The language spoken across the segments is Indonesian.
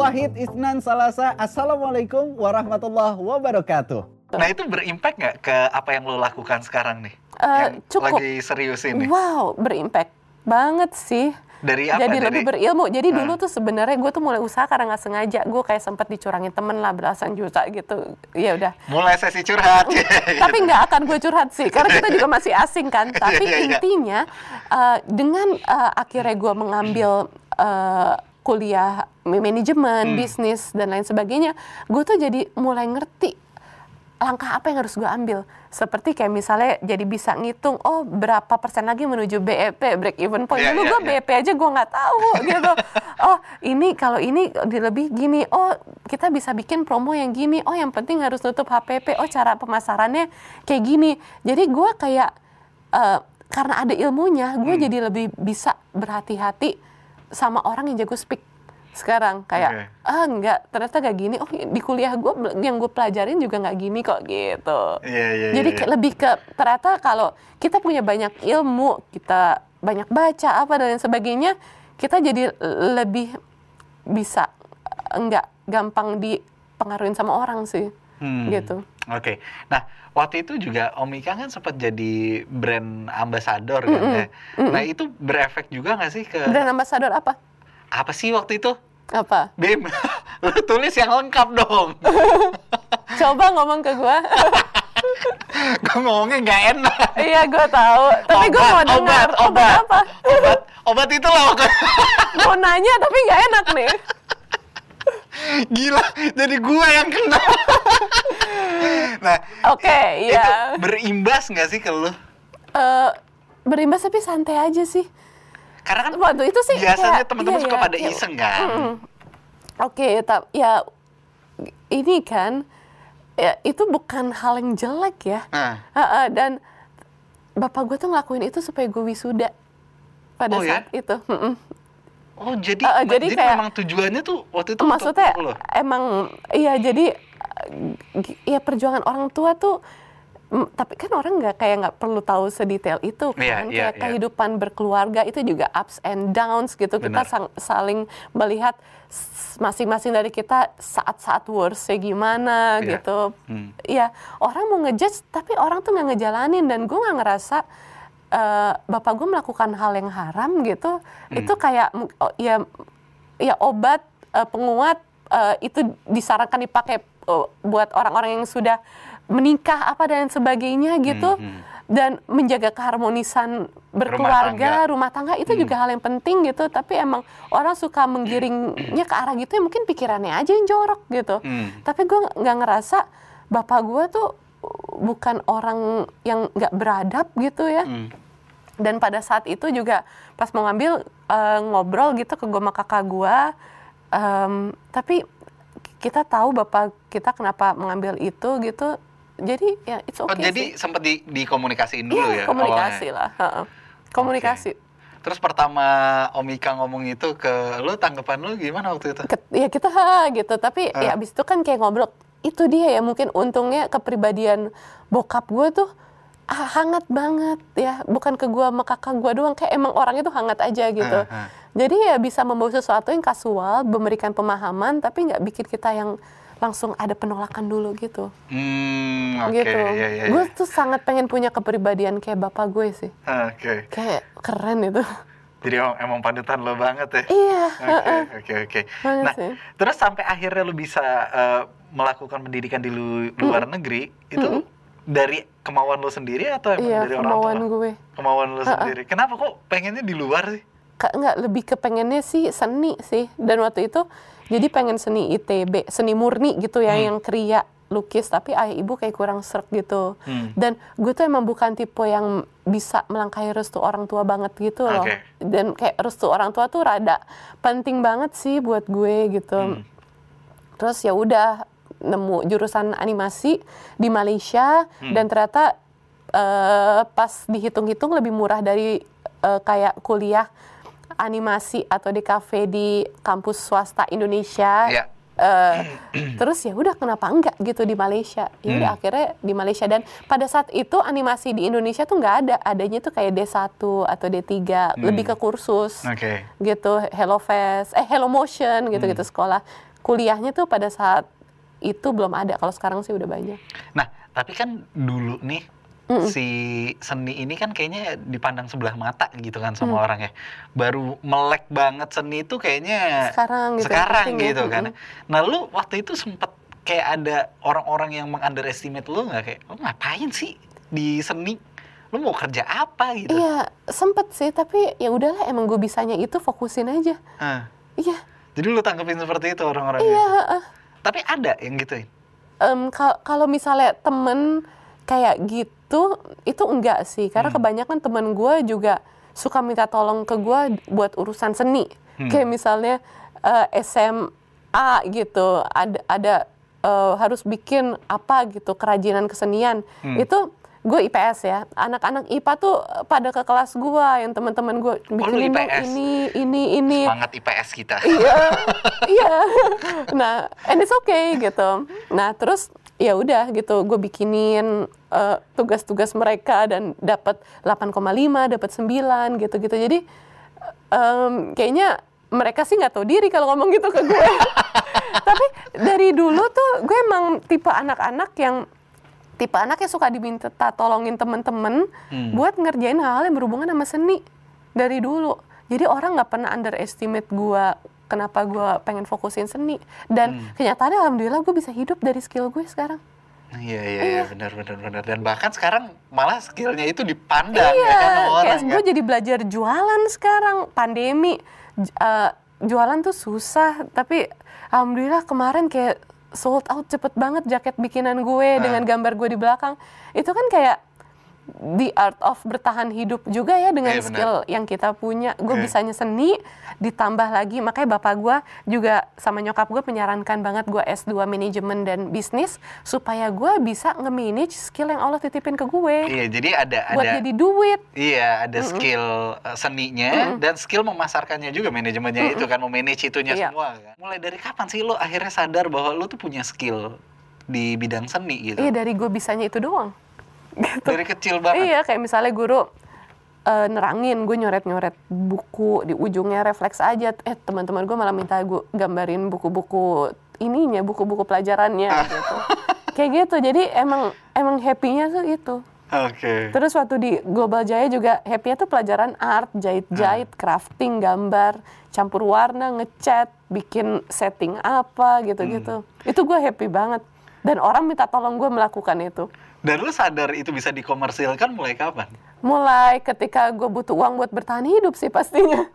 Wahid Isnan Salasa. Assalamualaikum warahmatullahi wabarakatuh. Nah itu berimpact nggak ke apa yang lo lakukan sekarang nih? Eh, yang cukup. lagi serius ini. Wow, berimpact banget sih. Dari apa? Jadi Dari- lebih berilmu. Jadi Ah. dulu tuh sebenarnya gue tuh mulai usaha karena nggak sengaja. Gue kayak sempat dicurangin temen lah belasan juta gitu. Ya udah. Mulai sesi curhat. Tapi nggak akan gue curhat sih, karena kita juga masih asing kan. Tapi Iya, iya, iya. intinya eh, dengan eh, akhirnya gue mengambil eh, kuliah manajemen, Hmm. bisnis dan lain sebagainya, gue tuh jadi mulai ngerti langkah apa yang harus gue ambil. Seperti kayak misalnya jadi bisa ngitung, oh berapa persen lagi menuju BEP, break even point. Iya, Dulu iya, gue iya. BEP aja gue nggak tahu gitu. Oh ini kalau ini di lebih gini, oh kita bisa bikin promo yang gini, oh yang penting harus nutup HPP, oh cara pemasarannya kayak gini. Jadi gue kayak, eh, karena ada ilmunya, gue Hmm. jadi lebih bisa berhati-hati sama orang yang jago speak sekarang kayak Oke. ah enggak ternyata gak gini oh di kuliah gue yang gue pelajarin juga nggak gini kok gitu iya, jadi iya, kayak iya. lebih ke ternyata kalau kita punya banyak ilmu kita banyak baca apa dan sebagainya kita jadi lebih bisa enggak gampang dipengaruhin sama orang sih Hmm. gitu Oke. Nah, waktu itu juga Om Ika kan sempat jadi brand ambassador kan ya. Nah, itu berefek juga nggak sih ke brand ambassador apa apa sih waktu itu? apa Bim, lu tulis yang lengkap dong. coba ngomong ke gue Gue ngomongnya nggak enak. iya gue tahu tapi gue mau dengar obat, obat, apa obat, obat itu loh. mau nanya tapi nggak enak nih Gila, jadi gua yang kena. nah, oke itu iya berimbas nggak sih ke lu? Eh, berimbas tapi santai aja sih Karena kan waktu itu sih biasanya teman-teman iya, suka iya, pada iya. iseng kan. Mm. Oke, tapi ya ini kan ya itu bukan hal yang jelek ya. Nah, Ha-ha, dan bapak gue tuh ngelakuin itu supaya gue wisuda pada Oh, ya? saat itu. Mm-mm. Oh jadi, Uh, jadi jadi, kayak- memang tujuannya tuh waktu itu Maksudnya untuk emang iya jadi ya perjuangan orang tua tuh tapi kan orang nggak kayak nggak perlu tahu sedetail itu kan Iya, iya, kayak iya. kehidupan berkeluarga itu juga ups and downs gitu kita sang- saling melihat masing-masing dari kita saat-saat worstnya gimana Iya. gitu Hmm. ya orang mau ngejudge tapi orang tuh nggak ngejalanin dan gue nggak ngerasa eh, bapak gue melakukan hal yang haram gitu itu kayak oh, ya ya obat eh, penguat eh, itu disarankan dipakai eh, buat orang-orang yang sudah menikah apa dan sebagainya gitu Hmm, hmm. dan menjaga keharmonisan berkeluarga rumah tangga, itu Hmm. juga hal yang penting gitu tapi emang orang suka menggiringnya ke arah gitu ya mungkin pikirannya aja yang jorok gitu Hmm. tapi gue nggak ngerasa bapak gue tuh bukan orang yang nggak beradab gitu ya Hmm. dan pada saat itu juga pas mau ngambil eh, ngobrol gitu ke gue sama kakak gue em, tapi kita tahu bapak kita kenapa mengambil itu gitu jadi ya it's Oh, okay jadi sih. sempat di, dikomunikasiin dulu Iya, ya komunikasi awalnya? lah heeh. komunikasi Terus pertama Om Ika ngomong itu ke lu tanggapan lu gimana waktu itu? Ket- ya kita ha gitu tapi Ah. ya abis itu kan kayak ngobrol itu dia ya mungkin untungnya kepribadian bokap gue tuh ah, hangat banget ya bukan ke gue sama kakak gue doang kayak emang orang itu hangat aja gitu Ah, ah. jadi ya bisa membawa sesuatu yang kasual memberikan pemahaman tapi nggak bikin kita yang langsung ada penolakan dulu gitu Hmm, oke. gitu iya, iya, gue iya. tuh sangat pengen punya kepribadian kayak bapak gue sih Oke. kayak keren itu Jadi emang, emang panutan lo banget ya? iya Oke, oke, oke. Nah, sih. terus sampai akhirnya lu bisa eh, melakukan pendidikan di lu- luar negeri, itu dari kemauan lu sendiri atau emang iya dari orang kemauan tua? gue Kemauan lu sendiri. Kenapa kok pengennya di luar sih? Kak, nggak lebih ke pengennya sih seni sih dan waktu itu jadi pengen seni ITB seni murni gitu ya Hmm. yang kriya lukis tapi ayah ibu kayak kurang serk gitu Hmm. dan gue tuh emang bukan tipe yang bisa melangkahi restu orang tua banget gitu loh Oke. dan kayak restu orang tua tuh rada penting banget sih buat gue gitu Hmm. terus ya udah nemu jurusan animasi di Malaysia Hmm. dan ternyata eh, pas dihitung-hitung lebih murah dari eh, kayak kuliah animasi atau di kafe di kampus swasta Indonesia. Iya. Eh, terus ya udah kenapa enggak gitu di Malaysia ya udah Hmm. akhirnya di Malaysia dan pada saat itu animasi di Indonesia tuh nggak ada adanya tuh kayak D1 atau D3 lebih ke kursus Oke. gitu Hello Fest eh Hello Motion gitu gitu Hmm. sekolah kuliahnya tuh pada saat itu belum ada. Kalau sekarang sih udah banyak. Nah, tapi kan dulu nih si seni ini kan kayaknya dipandang sebelah mata gitu kan sama Mm. orang ya. Baru melek banget seni itu kayaknya Sekarang gitu sekarang ya. gitu kan. Mm-mm. Nah, lu waktu itu sempet kayak ada orang-orang yang mengunderestimate lu nggak kayak lu ngapain sih di seni? Lu mau kerja apa gitu? Iya, sempet sih, tapi ya udahlah emang gue bisanya itu fokusin aja. Iya, Jadi lu tanggepin seperti itu orang-orangnya. iya. heeh. Tapi ada yang gitu. Em, kal- kalau misalnya temen kayak gitu, itu enggak sih. Karena Hmm. kebanyakan temen gue juga suka minta tolong ke gue buat urusan seni. Hmm. Kayak misalnya eh, SMA gitu, ada ada eh, harus bikin apa gitu kerajinan kesenian. Hmm. Itu gue IPS ya. Anak-anak IPA tuh pada ke kelas gue, yang teman-teman gue bikinin dong IPS? ini, ini, ini. Semangat IPS kita. Iya, iya. Nah, and it's okay gitu. Nah, terus ya udah gitu, gue bikinin eh, tugas-tugas mereka dan dapat 8,5, dapat 9 gitu-gitu. Jadi em, kayaknya mereka sih nggak tahu diri kalau ngomong gitu ke gue. Tapi dari dulu tuh gue emang tipe anak-anak yang tipe anak yang suka diminta tolongin temen-temen Hmm. buat ngerjain hal-hal yang berhubungan sama seni dari dulu. Jadi orang nggak pernah underestimate gue kenapa gue pengen fokusin seni. Dan Hmm. kenyataannya alhamdulillah gue bisa hidup dari skill gue sekarang. Iya iya iya benar benar benar dan bahkan sekarang malah skillnya itu dipandang Iya, ya kan orang kayak gue kan. jadi belajar jualan sekarang pandemi j- eh, jualan tuh susah tapi alhamdulillah kemarin kayak sold out cepet banget jaket bikinan gue Ah. dengan gambar gue di belakang itu kan kayak the art of bertahan hidup juga ya dengan benar. skill yang kita punya gue Iya. bisanya seni ditambah lagi makanya bapak gue juga sama nyokap gue menyarankan banget gue S2 manajemen dan bisnis supaya gue bisa nge-manage skill yang Allah titipin ke gue Iya jadi ada buat ada jadi duit. iya ada skill uh, seninya dan skill memasarkannya juga manajemennya itu kan memanage itunya Iya. semua kan. Mulai dari kapan sih lo akhirnya sadar bahwa lo tuh punya skill di bidang seni gitu? Iya dari gue bisanya itu doang. Gitu. Dari kecil banget. Iya kayak misalnya guru eh, nerangin gue nyoret-nyoret buku di ujungnya refleks aja. Eh teman-teman gue malah minta gue gambarin buku-buku ininya, buku-buku pelajarannya gitu. Kayak gitu. Jadi emang emang happy-nya tuh itu. Oke. Terus waktu di Global Jaya juga happy-nya tuh pelajaran art, jahit-jahit, crafting, gambar, campur warna, ngecat, bikin setting apa gitu-gitu. Itu gue happy banget. Dan orang minta tolong gue melakukan itu. Dan lo sadar itu bisa dikomersilkan mulai kapan? Mulai ketika gue butuh uang buat bertahan hidup sih pastinya.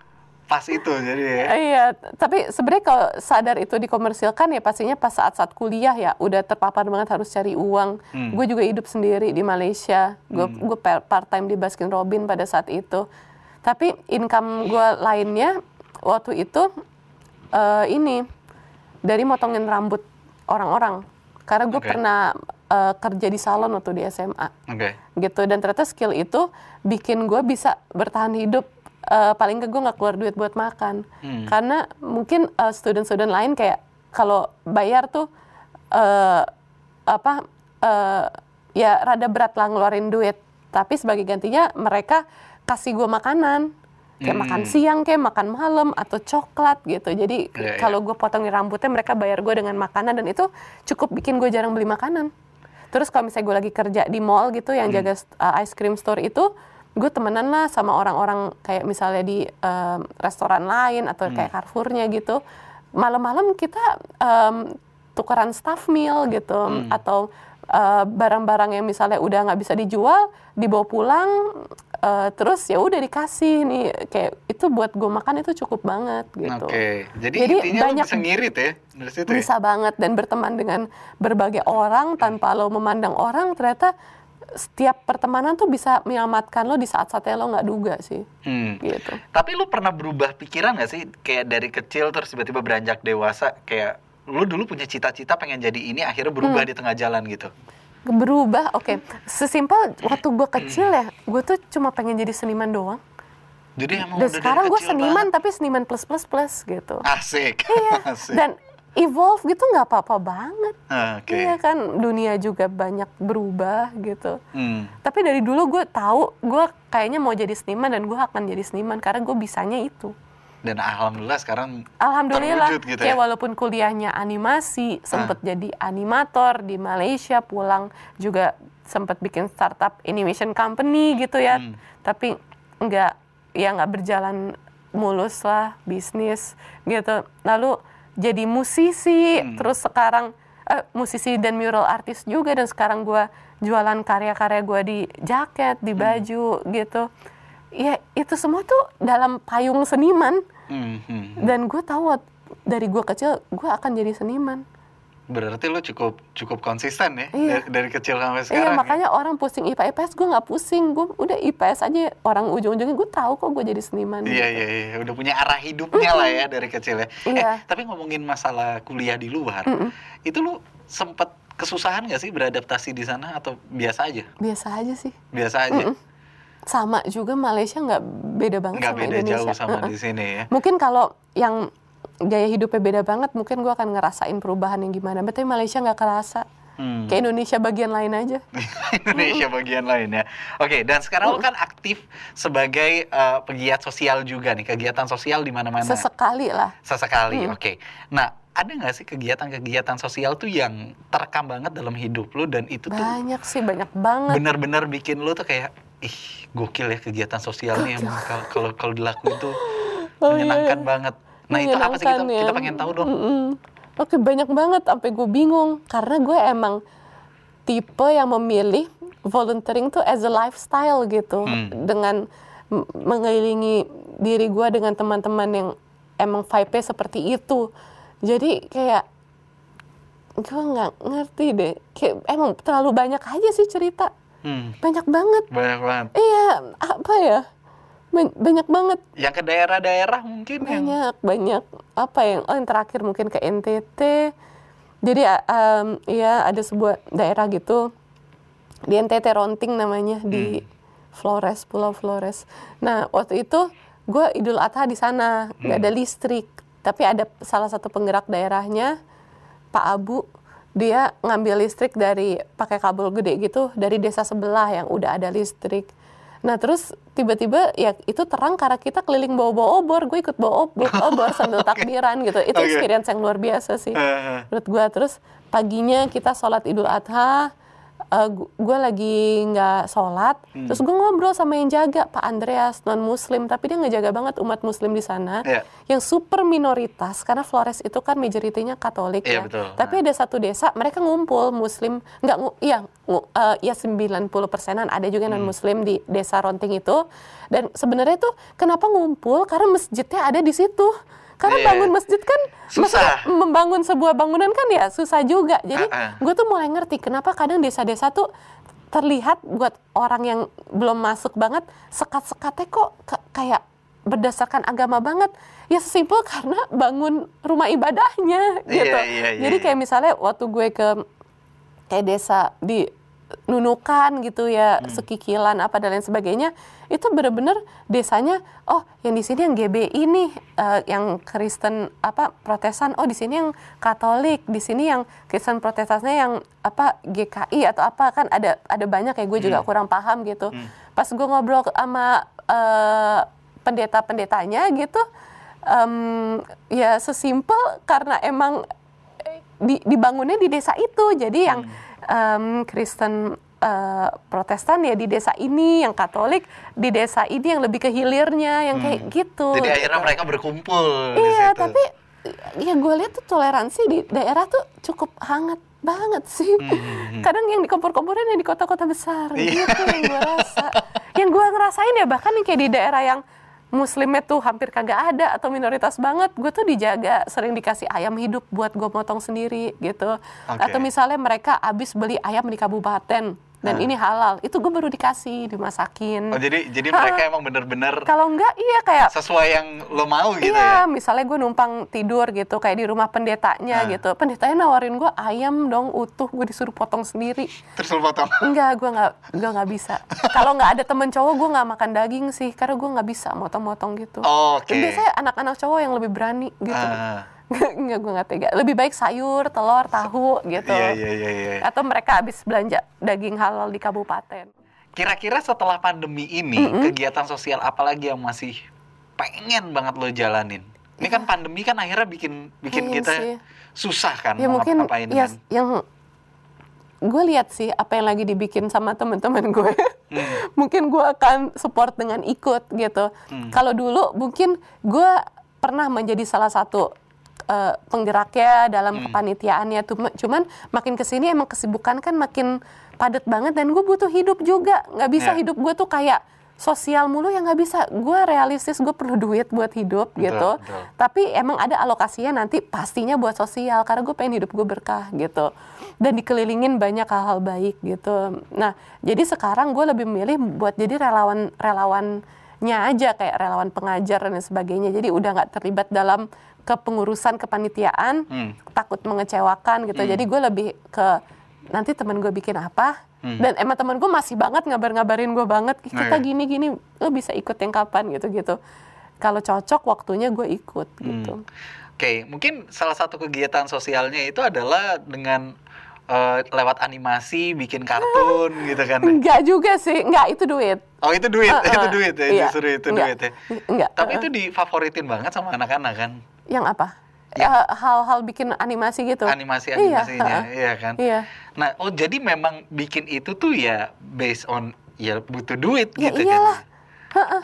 Pas itu jadi ya. Iya, tapi sebenarnya kalau sadar itu dikomersilkan ya pastinya pas saat-saat kuliah ya udah terpapar banget harus cari uang. Hmm. Gue juga hidup sendiri di Malaysia. Gue gue part time di Baskin Robin pada saat itu. Tapi income gue lainnya waktu itu eh, ini dari motongin rambut orang-orang. Karena gue Oke. pernah eh, kerja di salon waktu di SMA Oke. gitu dan ternyata skill itu bikin gue bisa bertahan hidup eh, paling ke gue nggak keluar duit buat makan Hmm. karena mungkin eh, student-student lain kayak kalau bayar tuh eh, apa eh, ya rada berat lah ngeluarin duit tapi sebagai gantinya mereka kasih gue makanan kayak Hmm. makan siang kayak makan malam atau coklat gitu jadi Iya, iya. kalau gue potongin rambutnya mereka bayar gue dengan makanan dan itu cukup bikin gue jarang beli makanan Terus kalau misalnya gue lagi kerja di mall gitu yang jaga uh, ice cream store itu, gue temenan lah sama orang-orang kayak misalnya di um, restoran lain atau kayak Carrefournya gitu. Malam-malam kita um, tukeran staff meal gitu atau uh, barang-barang yang misalnya udah nggak bisa dijual dibawa pulang uh, terus ya udah dikasih nih kayak itu buat gue makan itu cukup banget gitu. Oke. Jadi, Jadi intinya lo banyak- bisa ngirit ya dari situ ya? bisa banget dan berteman dengan berbagai orang tanpa lo memandang orang ternyata setiap pertemanan tuh bisa menyelamatkan lo di saat-saat yang lo nggak duga sih Hmm. gitu Tapi lu pernah berubah pikiran gak sih? Kayak dari kecil terus tiba-tiba beranjak dewasa kayak lu dulu punya cita-cita pengen jadi ini akhirnya berubah Hmm. di tengah jalan gitu. berubah oke sesimpel waktu gue kecil ya gue tuh cuma pengen jadi seniman doang Jadi emang dan udah sekarang gue seniman banget. tapi seniman plus plus plus gitu Asik. iya Asik. dan evolve gitu nggak apa-apa banget Ah, Oke. iya kan dunia juga banyak berubah gitu Hmm. Tapi dari dulu gue tahu gue kayaknya mau jadi seniman dan gue akan jadi seniman karena gue bisanya itu. Dan alhamdulillah sekarang Alhamdulillah, terwujud gitu kayak ya. walaupun kuliahnya animasi, sempet jadi animator di Malaysia, pulang juga sempet bikin startup animation company gitu ya. Hmm. Tapi nggak, ya nggak berjalan mulus lah bisnis gitu. Lalu jadi musisi, Hmm. terus sekarang eh, musisi dan mural artist juga dan sekarang gua jualan karya-karya gua di jaket, Hmm. di baju gitu. Ya itu semua tuh dalam payung seniman Hmm, hmm. dan gue tahu dari gue kecil gue akan jadi seniman Berarti lo cukup cukup konsisten ya Iya. dari, dari kecil sampai iya sekarang. ya? makanya orang pusing IPA IPS gue nggak pusing gue udah IPS aja orang ujung-ujungnya gue tahu kok gue jadi seniman Iya gitu. iya iya, udah punya arah hidupnya lah ya dari kecil ya. Iya. Eh, tapi ngomongin masalah kuliah di luar, itu lu sempet kesusahan nggak sih beradaptasi di sana atau biasa aja? biasa aja sih Biasa aja, sama juga Malaysia nggak beda banget nggak sama beda Indonesia jauh sama di sini ya. mungkin kalau yang gaya hidupnya beda banget mungkin gue akan ngerasain perubahan yang gimana tapi Malaysia nggak kerasa Hmm. kayak Indonesia bagian lain aja Indonesia bagian lain ya. Oke, dan sekarang lu kan aktif sebagai eh, pegiat sosial juga nih, kegiatan sosial di mana-mana. sesekali lah Sesekali, oke. Nah, ada nggak sih kegiatan-kegiatan sosial tuh yang terekam banget dalam hidup lu dan itu tuh banyak sih banyak banget benar-benar bikin lu tuh kayak ih gokil ya kegiatan sosial nih emang kalau kalau kalau dilakuin tuh Oh, iya, menyenangkan iya. banget. Nah itu apa sih kita ya. kita pengen tahu dong. Mm-mm. Oke banyak banget sampai gue bingung karena gue emang tipe yang memilih volunteering tuh as a lifestyle gitu Hmm. dengan mengelilingi diri gue dengan teman-teman yang emang vibe seperti itu. Jadi kayak gue nggak ngerti deh. Kayak emang terlalu banyak aja sih cerita. Hmm, Banyak banget. banyak banget. Iya, apa ya? Ban- Banyak banget. Yang ke daerah-daerah mungkin yang banyak banyak. Apa yang oh yang terakhir mungkin ke NTT jadi um, ya ada sebuah daerah gitu. Di NTT Ronting namanya di Flores Pulau Flores. Nah waktu itu gue Idul Adha di sana. Nggak ada listrik. Tapi ada salah satu penggerak daerahnya Pak Abu dia ngambil listrik dari pakai kabel gede gitu dari desa sebelah yang udah ada listrik. Nah terus tiba-tiba ya itu terang karena kita keliling bawa-bawa obor, gue ikut bawa obor, obor sambil takbiran gitu. Itu Oke. experience yang luar biasa sih menurut gue. Terus paginya kita sholat Idul Adha, gue lagi nggak sholat, Hmm. terus gue ngobrol sama yang jaga Pak Andreas non Muslim, tapi dia ngejaga banget umat Muslim di sana, Iya. yang super minoritas karena Flores itu kan majoritinya Katolik Iya, ya. betul. Tapi ada satu desa mereka ngumpul Muslim, nggak ngu, iya, ngu, eh, ya 90 persenan ada juga non Hmm. Muslim di desa Ronting itu, dan sebenarnya tuh kenapa ngumpul karena masjidnya ada di situ. Karena Iya. bangun masjid kan, Susah. membangun sebuah bangunan kan ya susah juga. Jadi Ah, ah. gue tuh mulai ngerti kenapa kadang desa-desa tuh terlihat buat orang yang belum masuk banget sekat-sekatnya kok ka- kayak berdasarkan agama banget. Ya sesimpel karena bangun rumah ibadahnya Iya, gitu. iya, iya, Jadi iya. kayak misalnya waktu gue ke kayak desa di Nunukan gitu ya, Hmm. sekikilan apa dan lain sebagainya, itu bener-bener desanya, oh yang di sini yang GBI nih, eh, yang Kristen apa Protesan, oh di sini yang Katolik, di sini yang Kristen Protestasnya yang apa GKI atau apa kan ada ada banyak ya gue juga Hmm. kurang paham gitu. Pas gue ngobrol sama eh, pendeta-pendetanya gitu, em, ya sesimpel karena emang di, dibangunnya di desa itu. Jadi yang Hmm. Em, Kristen eh, Protestan ya di desa ini, yang Katolik di desa ini yang lebih ke hilirnya, yang kayak gitu. Hmm. Jadi akhirnya mereka berkumpul di Iya, situ. tapi ya gue lihat tuh toleransi di daerah tuh cukup hangat banget sih. Kadang yang di kompor-komporan yang di kota-kota besar Hmm, Iya. gitu yang gue rasa. yang gue ngerasain ya bahkan yang kayak di daerah yang muslimnya tuh hampir kagak ada atau minoritas banget, gue tuh dijaga sering dikasih ayam hidup buat gue motong sendiri gitu. Oke. Atau misalnya mereka abis beli ayam di kabupaten dan ini halal, itu gue baru dikasih dimasakin. Oh jadi jadi mereka emang bener-bener Kalau enggak iya kayak sesuai yang lo mau gitu ya. iya, misalnya gue numpang tidur gitu, kayak di rumah pendetanya Ah. gitu. Pendetanya nawarin gue ayam dong utuh, gue disuruh potong sendiri. Terus lo potong. Enggak, gue nggak, gue nggak bisa. Kalau nggak ada temen cowok, gue nggak makan daging sih, karena gue nggak bisa motong-motong gitu. Oke. Biasanya anak-anak cowok yang lebih berani gitu. Ah. Enggak, gue nggak tega. Lebih baik sayur, telur, tahu gitu. Iya iya iya iya. Atau mereka habis belanja daging halal di kabupaten. Kira-kira setelah pandemi ini kegiatan sosial apa lagi yang masih pengen banget lo jalanin? Ini kan pandemi kan akhirnya bikin bikin Iya kita sih. susah kan ya mungkin ngapain ya kan. yang gue lihat sih apa yang lagi dibikin sama teman-teman gue Hmm. mungkin gue akan support dengan ikut gitu Hmm. kalau dulu mungkin gue pernah menjadi salah satu eh, penggeraknya dalam Hmm. kepanitiaannya. Tuh cuman makin ke sini emang kesibukan kan makin padat banget dan gue butuh hidup juga. Nggak bisa Ya. hidup gue tuh kayak sosial mulu ya nggak bisa. Gue realistis gue perlu duit buat hidup Betul, gitu. betul. tapi emang ada alokasinya nanti pastinya buat sosial karena gue pengen hidup gue berkah gitu. Dan dikelilingin banyak hal-hal baik gitu. Nah jadi sekarang gue lebih memilih buat jadi relawan relawannya aja kayak relawan pengajar dan sebagainya. Jadi udah nggak terlibat dalam kepengurusan kepanitiaan Hmm. takut mengecewakan gitu jadi gue lebih ke nanti temen gue bikin apa Hmm. dan emang temen gue masih banget ngabar-ngabarin gue banget "Ih, kita Oh, iya. gini-gini lo bisa ikut yang kapan gitu-gitu kalau cocok waktunya gue ikut gitu Oke, mungkin salah satu kegiatan sosialnya itu adalah dengan eh, lewat animasi, bikin kartun gitu kan. enggak juga sih enggak itu duit Oh itu duit, Eh, itu eh, duit ya, iya. justru itu Enggak. duit ya. enggak Tapi eh, itu difavoritin banget sama anak-anak kan, yang apa Ya. Eh, hal-hal bikin animasi gitu animasi-animasinya, Iya, iya kan. iya Nah, oh jadi memang bikin itu tuh ya based on ya butuh duit Ya gitu iyalah. kan.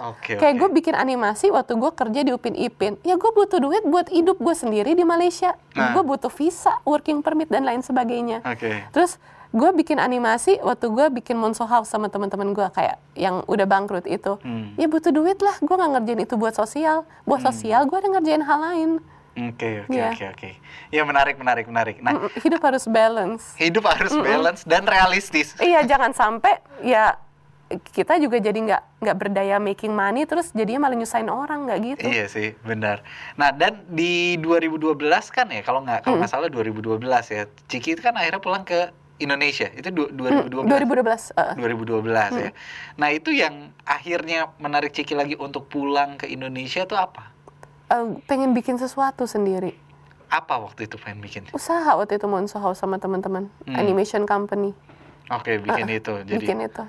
Oke, kayak oke. gue bikin animasi waktu gue kerja di Upin Ipin ya gue butuh duit buat hidup gue sendiri di Malaysia Nah. gue butuh visa working permit dan lain sebagainya Oke. Terus gue bikin animasi waktu gue bikin Monso House sama teman-teman gue kayak yang udah bangkrut itu. Hmm. Ya butuh duit lah, gue nggak ngerjain itu buat sosial. Buat sosial gue ada ngerjain hal lain. Oke, oke, Iya. oke, oke. Ya menarik, menarik, menarik. Nah, Mm, Hidup harus balance. hidup harus balance dan realistis. iya jangan sampai ya kita juga jadi nggak nggak berdaya making money terus jadinya malah nyusahin orang nggak gitu. Iya sih, benar. Nah, dan di 2012 kan ya, kalau nggak kalau nggak salah 2012 ya, Ciki itu kan akhirnya pulang ke Indonesia. Itu du- 2012. 2012. eh. 2012 ya. Nah, itu yang akhirnya menarik Ciki lagi untuk pulang ke Indonesia itu apa? Eh, pengen bikin sesuatu sendiri. Apa waktu itu pengen bikin? Usaha waktu itu Monso House sama teman-teman. Hmm. Animation company. Oke, bikin itu. Jadi Bikin itu.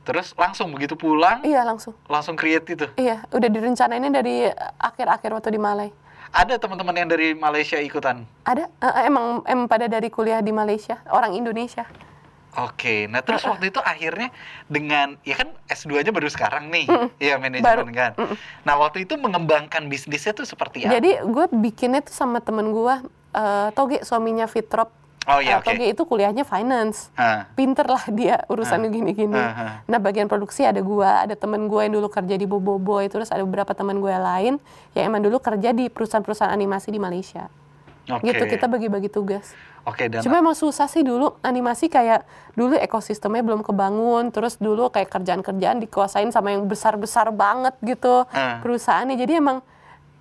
terus langsung begitu pulang, Iya langsung. langsung create itu. Iya, udah direncanainnya dari akhir-akhir waktu di Malai. Ada teman-teman yang dari Malaysia ikutan. Ada, eh, emang emang pada dari kuliah di Malaysia, orang Indonesia. Oke, nah terus waktu itu akhirnya dengan ya kan S2-nya baru sekarang nih, ya manajemen Baru. kan. Nah waktu itu mengembangkan bisnisnya tuh seperti apa? Jadi gue bikinnya tuh sama temen gue, eh, Toge suaminya Fitrop. Oh iya, oke. Toge itu kuliahnya finance. Hah. Pinter lah dia urusannya gini-gini. Ah, ah. Nah bagian produksi ada gua, ada temen gue yang dulu kerja di Boboiboy, terus ada beberapa teman gue lain yang emang dulu kerja di perusahaan-perusahaan animasi di Malaysia. Oke. Gitu kita bagi-bagi tugas. Oke dan Cuma emang susah sih dulu animasi kayak dulu ekosistemnya belum kebangun, terus dulu kayak kerjaan-kerjaan dikuasain sama yang besar-besar banget gitu Ah. perusahaannya. Jadi emang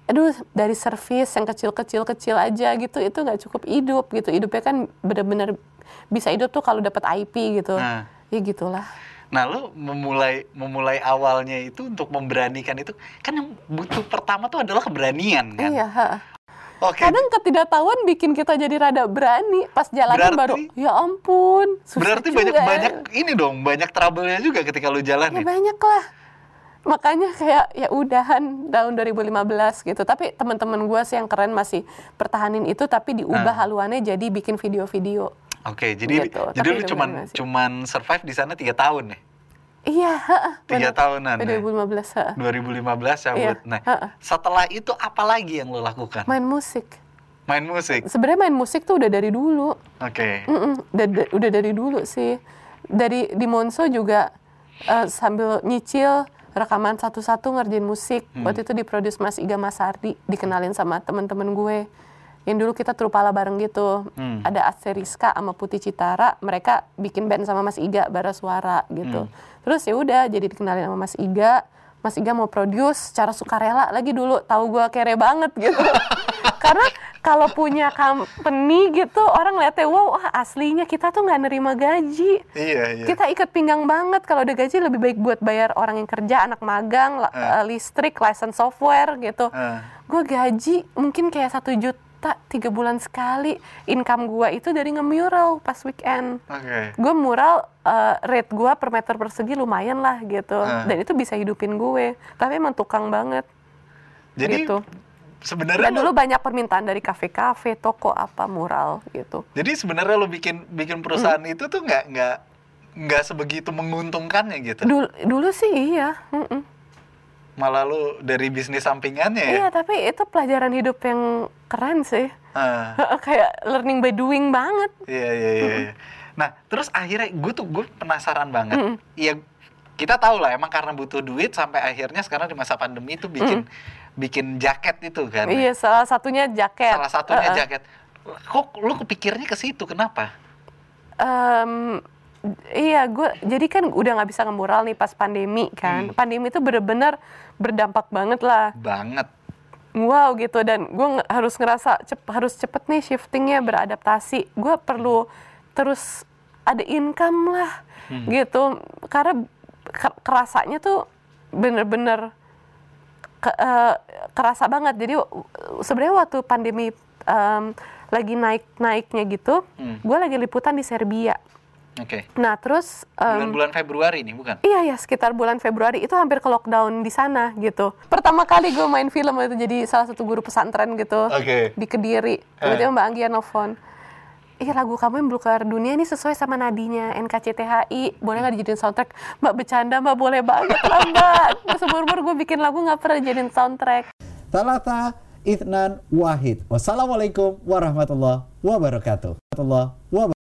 aduh dari servis yang kecil-kecil kecil aja gitu itu nggak cukup hidup gitu. Hidupnya kan bener-bener bisa hidup tuh kalau dapat IP gitu. Nah. Ya gitulah. Nah, lu memulai memulai awalnya itu untuk memberanikan itu kan yang butuh pertama tuh adalah keberanian kan. Iya, ha. Oke. Kadang ketidaktahuan bikin kita jadi rada berani. Pas jalan Berarti- baru, ya ampun. susah Berarti juga banyak ya." banyak ini dong, banyak trouble-nya juga ketika lu Ya jalanin. banyak lah. Makanya kayak ya udahan tahun 2015 gitu. Tapi teman-teman gue sih yang keren masih pertahanin itu tapi diubah Ah. haluannya jadi bikin video-video. Oke, jadi Gitu, jadi lu cuman benar sih. cuman survive di sana tiga tahun nih. Iya, Tiga tahunan ya? 2015, heeh. 2015 cabut. Iya, Nah, heeh. setelah itu apa lagi yang lo lakukan? Main musik. Main musik. Sebenarnya main musik tuh udah dari dulu. Oke. Mm-mm, udah, da- udah dari dulu sih. Dari di Monso juga eh, sambil nyicil rekaman satu-satu ngerjain musik. Hmm. Waktu itu diproduce Mas Iga Masardi, dikenalin sama teman-teman gue. Yang dulu kita trupala bareng gitu. Hmm. Ada Asteriska sama Putih Citara, mereka bikin band sama Mas Iga bara suara gitu. Hmm. Terus ya udah jadi dikenalin sama Mas Iga. Mas Iga mau produce secara sukarela lagi dulu tahu gue kere banget gitu. Karena kalau punya company gitu orang lihatnya wow ah, aslinya kita tuh nggak nerima gaji. Iya, iya. Kita ikat pinggang banget kalau ada gaji lebih baik buat bayar orang yang kerja, anak magang, eh, listrik, license software gitu. Eh. Gue gaji mungkin kayak satu juta tiga bulan sekali. Income gue itu dari nge-mural pas weekend. Oke. Gue mural eh, rate gue per meter persegi lumayan lah gitu. Eh. Dan itu bisa hidupin gue. Tapi emang tukang banget. Jadi gitu. Sebenarnya Dan lo- dulu banyak permintaan dari kafe-kafe, toko apa mural gitu. Jadi sebenarnya lo bikin bikin perusahaan itu tuh nggak nggak nggak sebegitu menguntungkannya gitu. Dulu, dulu sih iya. mm-mm. Malah lo dari bisnis sampingannya ya. Iya, tapi itu pelajaran hidup yang keren sih. Ah, Kayak learning by doing banget. iya iya iya. iya. Nah terus akhirnya gue tuh gue penasaran banget. Iya kita tahu lah emang karena butuh duit sampai akhirnya sekarang di masa pandemi itu bikin bikin jaket itu kan. Iya, salah satunya jaket. Salah satunya Uh-uh. jaket. Kok lo kepikirnya ke situ? Kenapa? Em, iya, gue jadi kan udah nggak bisa ngemural nih pas pandemi kan. Hmm. Pandemi itu bener-bener berdampak banget lah. Banget. Wow gitu dan gue harus ngerasa cep, harus cepet nih shiftingnya beradaptasi. Gue perlu terus ada income lah Hmm. gitu karena ke- kerasanya tuh bener-bener ke- eh, kerasa banget. Jadi sebenarnya waktu pandemi em, lagi naik-naiknya gitu, Hmm. gue lagi liputan di Serbia. Oke. Nah terus Bulan-bulan Februari nih bukan? Iya ya sekitar bulan Februari itu hampir ke lockdown di sana gitu. Pertama kali gue main film itu jadi salah satu guru pesantren gitu Oke. di Kediri. Kemudian Mbak Anggia nelfon. Ih lagu kamu yang Belukar Dunia ini sesuai sama nadinya NKCTHI. Boleh nggak dijadiin soundtrack? Mbak bercanda mbak boleh banget lah mbak. Seumur-umur gue bikin lagu nggak pernah jadiin soundtrack. Talata Ithnan Wahid. Wassalamualaikum warahmatullahi wabarakatuh. Warahmatullahi wabarakatuh.